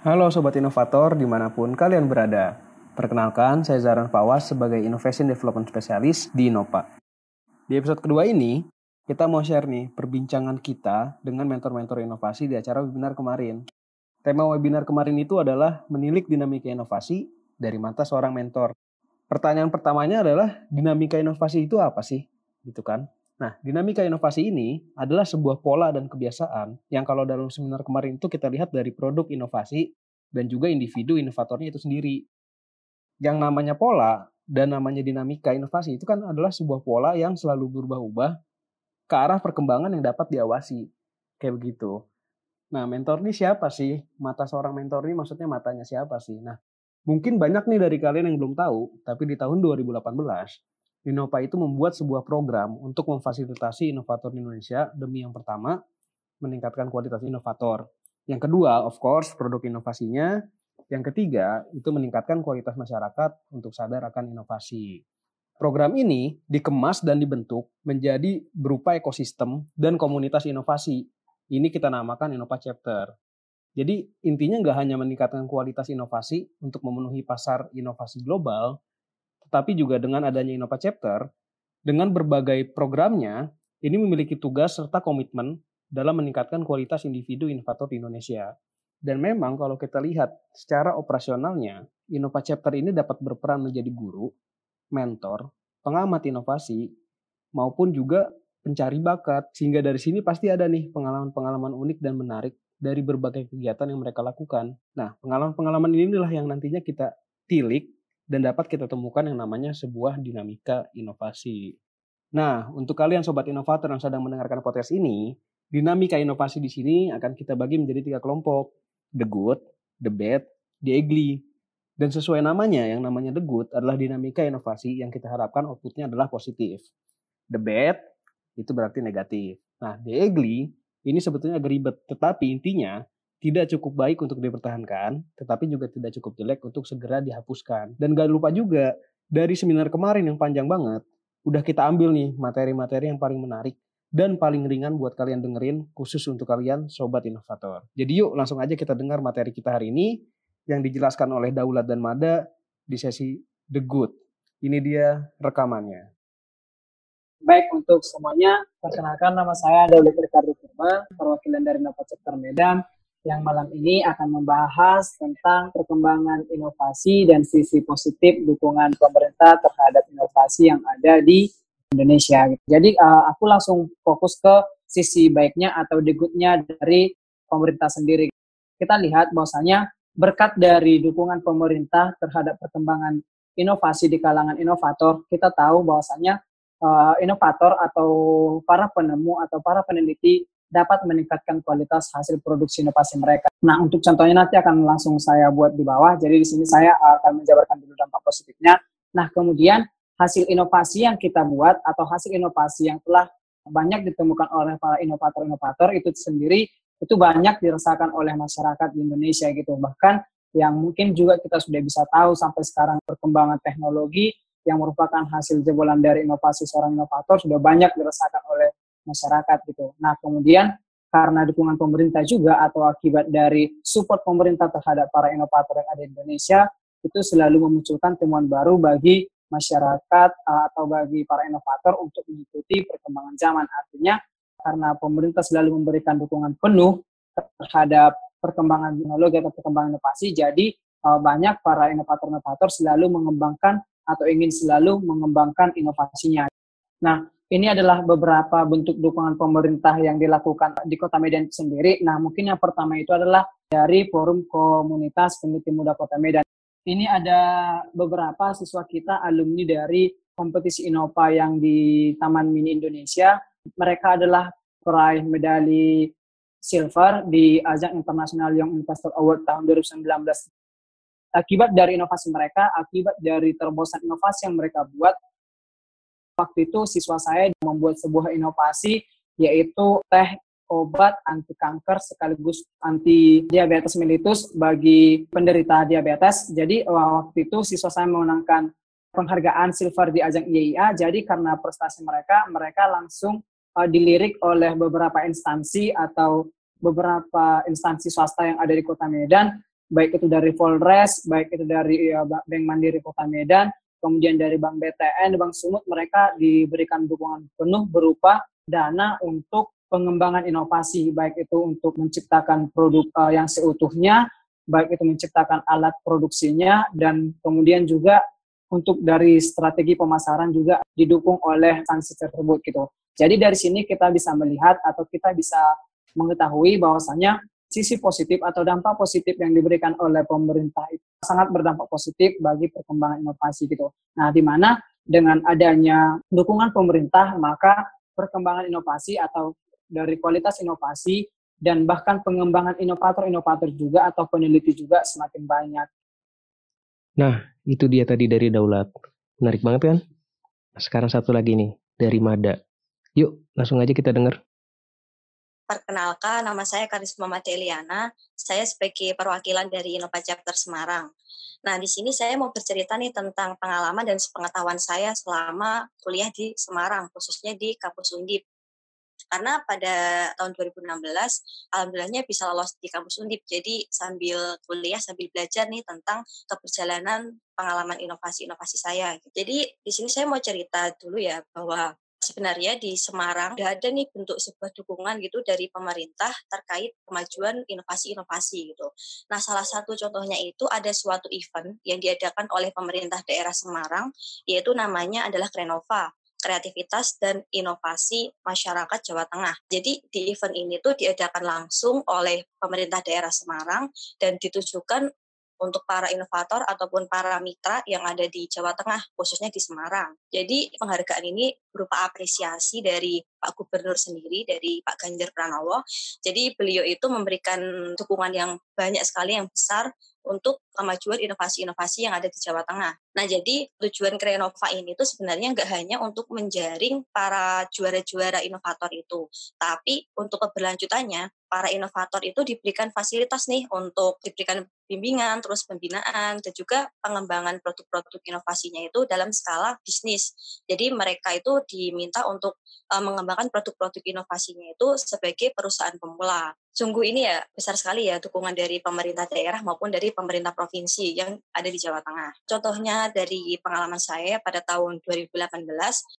Halo Sobat Inovator di mana pun kalian berada. Perkenalkan, saya Zaran Fawas sebagai Innovation Development Specialist di Innova. Di episode kedua ini, kita mau share nih perbincangan kita dengan mentor-mentor inovasi di acara webinar kemarin. Tema webinar kemarin itu adalah menilik dinamika inovasi dari mata seorang mentor. Pertanyaan pertamanya adalah dinamika inovasi itu apa sih? Gitu kan? Nah, dinamika inovasi ini adalah sebuah pola dan kebiasaan yang kalau dalam seminar kemarin itu kita lihat dari produk inovasi dan juga individu inovatornya itu sendiri. Yang namanya pola dan namanya dinamika inovasi itu kan adalah sebuah pola yang selalu berubah-ubah ke arah perkembangan yang dapat diawasi. Kayak begitu. Nah, mentor ini siapa sih? Mata seorang mentor ini maksudnya matanya siapa sih? Nah, mungkin banyak nih dari kalian yang belum tahu, tapi di tahun 2018 Innova itu membuat sebuah program untuk memfasilitasi inovator di Indonesia demi yang pertama, meningkatkan kualitas inovator. Yang kedua, of course, produk inovasinya. Yang ketiga, itu meningkatkan kualitas masyarakat untuk sadar akan inovasi. Program ini dikemas dan dibentuk menjadi berupa ekosistem dan komunitas inovasi. Ini kita namakan Innova Chapter. Jadi intinya nggak hanya meningkatkan kualitas inovasi untuk memenuhi pasar inovasi global, tapi juga dengan adanya Innova Chapter, dengan berbagai programnya, ini memiliki tugas serta komitmen dalam meningkatkan kualitas individu inovator di Indonesia. Dan memang kalau kita lihat secara operasionalnya, Innova Chapter ini dapat berperan menjadi guru, mentor, pengamat inovasi, maupun juga pencari bakat. Sehingga dari sini pasti ada nih pengalaman-pengalaman unik dan menarik dari berbagai kegiatan yang mereka lakukan. Nah, pengalaman-pengalaman inilah yang nantinya kita tilik dan dapat kita temukan yang namanya sebuah dinamika inovasi. Nah, untuk kalian sobat inovator yang sedang mendengarkan podcast ini, dinamika inovasi di sini akan kita bagi menjadi tiga kelompok. The good, the bad, the ugly. Dan sesuai namanya, yang namanya the good adalah dinamika inovasi yang kita harapkan outputnya adalah positif. The bad, itu berarti negatif. Nah, the ugly, ini sebetulnya agak ribet. Tetapi intinya, tidak cukup baik untuk dipertahankan, tetapi juga tidak cukup jelek untuk segera dihapuskan. Dan gak lupa juga, dari seminar kemarin yang panjang banget, udah kita ambil nih materi-materi yang paling menarik dan paling ringan buat kalian dengerin khusus untuk kalian sobat inovator. Jadi yuk langsung aja kita dengar materi kita hari ini yang dijelaskan oleh Daulat dan Mada di sesi The Good. Ini dia rekamannya. Baik untuk semuanya, perkenalkan nama saya Daulat Ricardo Purba, perwakilan dari Nova Chapter Medan yang malam ini akan membahas tentang perkembangan inovasi dan sisi positif dukungan pemerintah terhadap inovasi yang ada di Indonesia. Jadi uh, aku langsung fokus ke sisi baiknya atau the dari pemerintah sendiri. Kita lihat bahwasanya berkat dari dukungan pemerintah terhadap perkembangan inovasi di kalangan inovator, kita tahu bahwasanya uh, inovator atau para penemu atau para peneliti dapat meningkatkan kualitas hasil produksi inovasi mereka. Nah, untuk contohnya nanti akan langsung saya buat di bawah. Jadi di sini saya akan menjabarkan dulu dampak positifnya. Nah, kemudian hasil inovasi yang kita buat atau hasil inovasi yang telah banyak ditemukan oleh para inovator-inovator itu sendiri itu banyak dirasakan oleh masyarakat di Indonesia gitu. Bahkan yang mungkin juga kita sudah bisa tahu sampai sekarang perkembangan teknologi yang merupakan hasil jebolan dari inovasi seorang inovator sudah banyak dirasakan oleh masyarakat gitu. Nah, kemudian karena dukungan pemerintah juga atau akibat dari support pemerintah terhadap para inovator yang ada di Indonesia itu selalu memunculkan temuan baru bagi masyarakat uh, atau bagi para inovator untuk mengikuti perkembangan zaman. Artinya karena pemerintah selalu memberikan dukungan penuh terhadap perkembangan teknologi atau perkembangan inovasi, jadi uh, banyak para inovator-inovator selalu mengembangkan atau ingin selalu mengembangkan inovasinya. Nah, ini adalah beberapa bentuk dukungan pemerintah yang dilakukan di Kota Medan sendiri. Nah, mungkin yang pertama itu adalah dari Forum Komunitas Peneliti Muda Kota Medan. Ini ada beberapa siswa kita alumni dari kompetisi Innova yang di Taman Mini Indonesia. Mereka adalah peraih medali silver di ajang internasional Young Investor Award tahun 2019. Akibat dari inovasi mereka, akibat dari terobosan inovasi yang mereka buat, waktu itu siswa saya membuat sebuah inovasi yaitu teh obat anti kanker sekaligus anti diabetes mellitus bagi penderita diabetes. Jadi waktu itu siswa saya memenangkan penghargaan silver di ajang IAIA. Jadi karena prestasi mereka, mereka langsung uh, dilirik oleh beberapa instansi atau beberapa instansi swasta yang ada di Kota Medan baik itu dari Polres, baik itu dari ya, Bank Mandiri Kota Medan, kemudian dari Bank BTN, Bank Sumut, mereka diberikan dukungan penuh berupa dana untuk pengembangan inovasi, baik itu untuk menciptakan produk uh, yang seutuhnya, baik itu menciptakan alat produksinya, dan kemudian juga untuk dari strategi pemasaran juga didukung oleh sanksi tersebut gitu. Jadi dari sini kita bisa melihat atau kita bisa mengetahui bahwasanya sisi positif atau dampak positif yang diberikan oleh pemerintah itu sangat berdampak positif bagi perkembangan inovasi gitu. Nah, di mana dengan adanya dukungan pemerintah maka perkembangan inovasi atau dari kualitas inovasi dan bahkan pengembangan inovator-inovator juga atau peneliti juga semakin banyak. Nah, itu dia tadi dari Daulat. Menarik banget kan? Sekarang satu lagi nih, dari Mada. Yuk, langsung aja kita dengar. Perkenalkan, nama saya Karisma Madeliana. Saya sebagai perwakilan dari Innova Chapter Semarang. Nah, di sini saya mau bercerita nih tentang pengalaman dan pengetahuan saya selama kuliah di Semarang, khususnya di kampus Undip. Karena pada tahun 2016, alhamdulillahnya bisa lolos di kampus Undip. Jadi sambil kuliah, sambil belajar nih tentang keperjalanan pengalaman inovasi-inovasi saya. Jadi di sini saya mau cerita dulu ya bahwa sebenarnya di Semarang udah ada nih bentuk sebuah dukungan gitu dari pemerintah terkait kemajuan inovasi-inovasi gitu. Nah, salah satu contohnya itu ada suatu event yang diadakan oleh pemerintah daerah Semarang, yaitu namanya adalah Krenova kreativitas dan inovasi masyarakat Jawa Tengah. Jadi di event ini tuh diadakan langsung oleh pemerintah daerah Semarang dan ditujukan untuk para inovator ataupun para mitra yang ada di Jawa Tengah, khususnya di Semarang. Jadi penghargaan ini berupa apresiasi dari Pak Gubernur sendiri, dari Pak Ganjar Pranowo. Jadi beliau itu memberikan dukungan yang banyak sekali, yang besar untuk kemajuan inovasi-inovasi yang ada di Jawa Tengah. Nah, jadi tujuan Krenova ini tuh sebenarnya nggak hanya untuk menjaring para juara-juara inovator itu, tapi untuk keberlanjutannya, para inovator itu diberikan fasilitas nih untuk diberikan bimbingan, terus pembinaan, dan juga pengembangan produk-produk inovasinya itu dalam skala bisnis. Jadi mereka itu diminta untuk uh, mengembangkan produk-produk inovasinya itu sebagai perusahaan pemula. Sungguh ini ya besar sekali ya dukungan dari pemerintah daerah maupun dari pemerintah provinsi yang ada di Jawa Tengah. Contohnya dari pengalaman saya pada tahun 2018,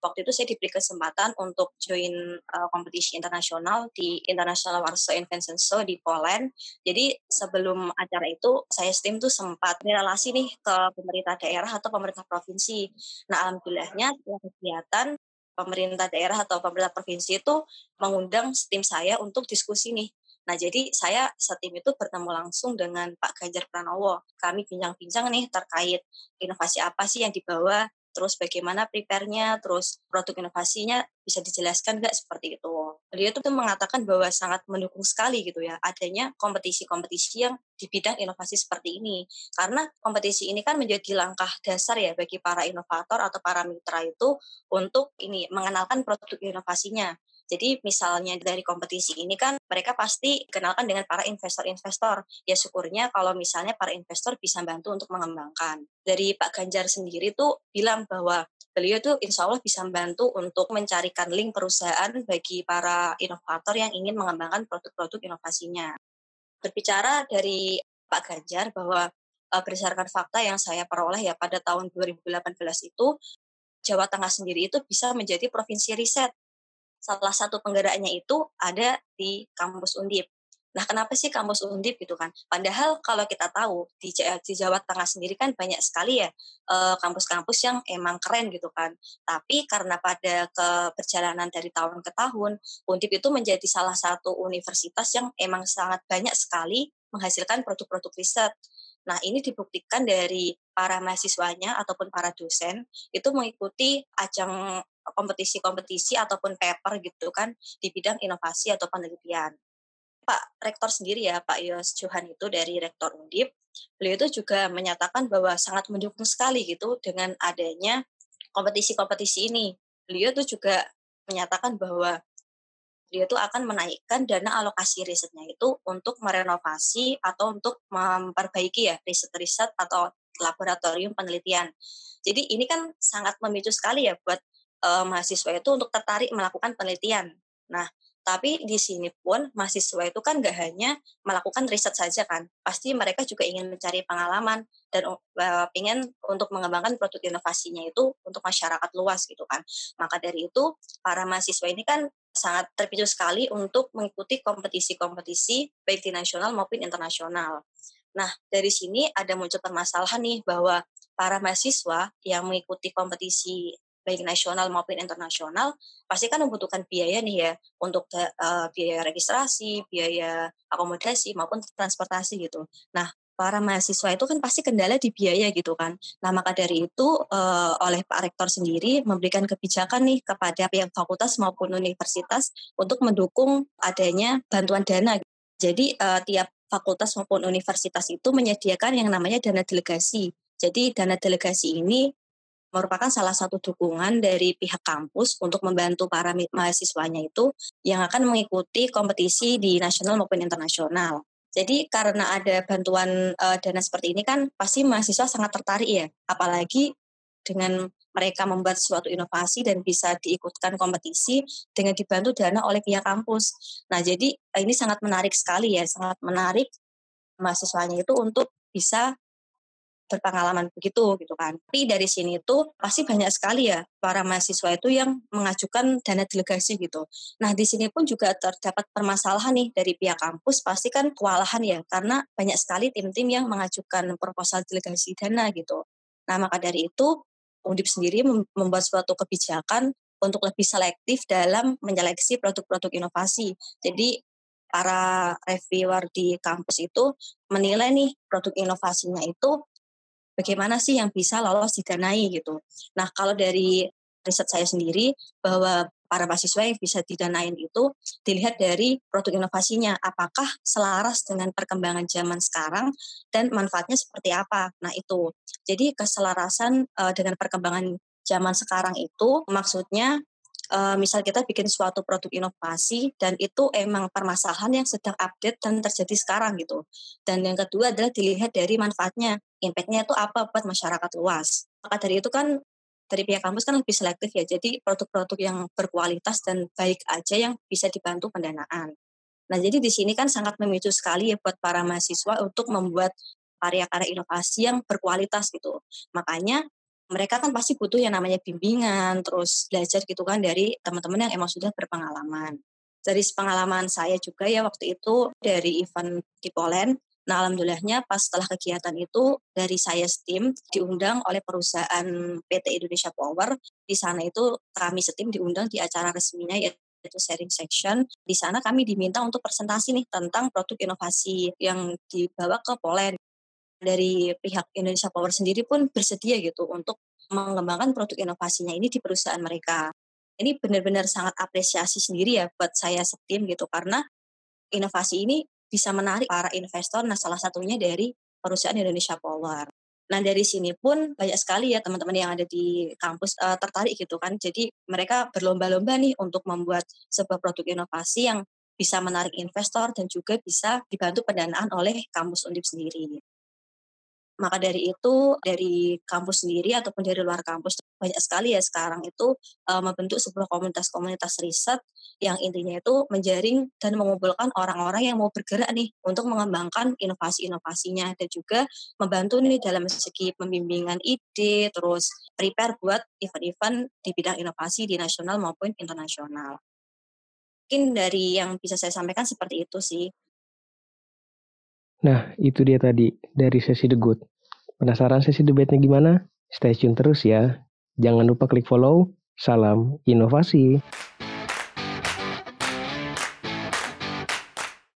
waktu itu saya diberi kesempatan untuk join uh, kompetisi internasional di International Warsaw Invention Show di Poland. Jadi sebelum acara itu saya STEAM tuh sempat relasi nih ke pemerintah daerah atau pemerintah provinsi. Nah alhamdulillahnya kegiatan pemerintah daerah atau pemerintah provinsi itu mengundang tim saya untuk diskusi nih. Nah, jadi saya setim itu bertemu langsung dengan Pak Ganjar Pranowo. Kami bincang-bincang nih terkait inovasi apa sih yang dibawa terus bagaimana prepare-nya, terus produk inovasinya bisa dijelaskan nggak seperti itu. Beliau itu mengatakan bahwa sangat mendukung sekali gitu ya adanya kompetisi-kompetisi yang di bidang inovasi seperti ini. Karena kompetisi ini kan menjadi langkah dasar ya bagi para inovator atau para mitra itu untuk ini mengenalkan produk inovasinya. Jadi misalnya dari kompetisi ini kan mereka pasti kenalkan dengan para investor-investor. Ya syukurnya kalau misalnya para investor bisa bantu untuk mengembangkan. Dari Pak Ganjar sendiri tuh bilang bahwa beliau tuh insya Allah bisa membantu untuk mencarikan link perusahaan bagi para inovator yang ingin mengembangkan produk-produk inovasinya. Berbicara dari Pak Ganjar bahwa uh, berdasarkan fakta yang saya peroleh ya pada tahun 2018 itu Jawa Tengah sendiri itu bisa menjadi provinsi riset salah satu penggeraknya itu ada di kampus Undip. Nah, kenapa sih kampus Undip gitu kan? Padahal kalau kita tahu di, Jawa Tengah sendiri kan banyak sekali ya eh, kampus-kampus yang emang keren gitu kan. Tapi karena pada keberjalanan dari tahun ke tahun, Undip itu menjadi salah satu universitas yang emang sangat banyak sekali menghasilkan produk-produk riset. Nah, ini dibuktikan dari para mahasiswanya ataupun para dosen itu mengikuti ajang kompetisi-kompetisi ataupun paper gitu kan di bidang inovasi atau penelitian. Pak Rektor sendiri ya, Pak Yos Johan itu dari Rektor Undip, beliau itu juga menyatakan bahwa sangat mendukung sekali gitu dengan adanya kompetisi-kompetisi ini. Beliau itu juga menyatakan bahwa dia itu akan menaikkan dana alokasi risetnya itu untuk merenovasi atau untuk memperbaiki ya riset-riset atau laboratorium penelitian. Jadi ini kan sangat memicu sekali ya buat uh, mahasiswa itu untuk tertarik melakukan penelitian. Nah, Tapi di sini pun mahasiswa itu kan nggak hanya melakukan riset saja kan, pasti mereka juga ingin mencari pengalaman dan uh, ingin untuk mengembangkan produk inovasinya itu untuk masyarakat luas gitu kan. Maka dari itu para mahasiswa ini kan sangat terpicu sekali untuk mengikuti kompetisi-kompetisi baik di nasional maupun internasional. Nah, dari sini ada muncul permasalahan nih bahwa para mahasiswa yang mengikuti kompetisi baik nasional maupun internasional pasti kan membutuhkan biaya nih ya untuk uh, biaya registrasi, biaya akomodasi maupun transportasi gitu. Nah, para mahasiswa itu kan pasti kendala di biaya gitu kan. Nah, maka dari itu uh, oleh Pak Rektor sendiri memberikan kebijakan nih kepada pihak fakultas maupun universitas untuk mendukung adanya bantuan dana. Jadi uh, tiap fakultas maupun universitas itu menyediakan yang namanya dana delegasi. Jadi dana delegasi ini merupakan salah satu dukungan dari pihak kampus untuk membantu para mahasiswanya itu yang akan mengikuti kompetisi di nasional maupun internasional. Jadi karena ada bantuan uh, dana seperti ini kan pasti mahasiswa sangat tertarik ya, apalagi dengan mereka membuat suatu inovasi dan bisa diikutkan kompetisi dengan dibantu dana oleh pihak kampus. Nah, jadi ini sangat menarik sekali ya, sangat menarik mahasiswanya itu untuk bisa berpengalaman begitu gitu kan. Tapi dari sini itu pasti banyak sekali ya para mahasiswa itu yang mengajukan dana delegasi gitu. Nah di sini pun juga terdapat permasalahan nih dari pihak kampus pasti kan kewalahan ya karena banyak sekali tim-tim yang mengajukan proposal delegasi dana gitu. Nah maka dari itu Undip sendiri membuat suatu kebijakan untuk lebih selektif dalam menyeleksi produk-produk inovasi. Jadi para reviewer di kampus itu menilai nih produk inovasinya itu bagaimana sih yang bisa lolos didanai gitu. Nah kalau dari riset saya sendiri bahwa para mahasiswa yang bisa didanain itu dilihat dari produk inovasinya apakah selaras dengan perkembangan zaman sekarang dan manfaatnya seperti apa. Nah itu jadi keselarasan uh, dengan perkembangan zaman sekarang itu maksudnya uh, misal kita bikin suatu produk inovasi dan itu emang permasalahan yang sedang update dan terjadi sekarang gitu. Dan yang kedua adalah dilihat dari manfaatnya impactnya itu apa buat masyarakat luas. Maka dari itu kan dari pihak kampus kan lebih selektif ya, jadi produk-produk yang berkualitas dan baik aja yang bisa dibantu pendanaan. Nah, jadi di sini kan sangat memicu sekali ya buat para mahasiswa untuk membuat karya-karya inovasi yang berkualitas gitu. Makanya mereka kan pasti butuh yang namanya bimbingan, terus belajar gitu kan dari teman-teman yang emang sudah berpengalaman. Dari pengalaman saya juga ya waktu itu dari event di Poland, Nah, alhamdulillahnya pas setelah kegiatan itu dari saya STEAM diundang oleh perusahaan PT Indonesia Power. Di sana itu kami STEAM diundang di acara resminya yaitu sharing section. Di sana kami diminta untuk presentasi nih tentang produk inovasi yang dibawa ke Poland. Dari pihak Indonesia Power sendiri pun bersedia gitu untuk mengembangkan produk inovasinya ini di perusahaan mereka. Ini benar-benar sangat apresiasi sendiri ya buat saya STEAM gitu karena inovasi ini bisa menarik para investor. Nah, salah satunya dari perusahaan Indonesia Power. Nah, dari sini pun banyak sekali ya teman-teman yang ada di kampus uh, tertarik gitu kan. Jadi mereka berlomba-lomba nih untuk membuat sebuah produk inovasi yang bisa menarik investor dan juga bisa dibantu pendanaan oleh kampus Undip sendiri. Maka dari itu dari kampus sendiri ataupun dari luar kampus banyak sekali ya sekarang itu uh, membentuk sebuah komunitas-komunitas riset yang intinya itu menjaring dan mengumpulkan orang-orang yang mau bergerak nih untuk mengembangkan inovasi-inovasinya dan juga membantu nih dalam segi pembimbingan ide terus prepare buat event-event di bidang inovasi di nasional maupun internasional. Mungkin dari yang bisa saya sampaikan seperti itu sih. Nah, itu dia tadi dari sesi The Good. Penasaran sesi debatnya gimana? Stay tune terus ya. Jangan lupa klik follow. Salam inovasi.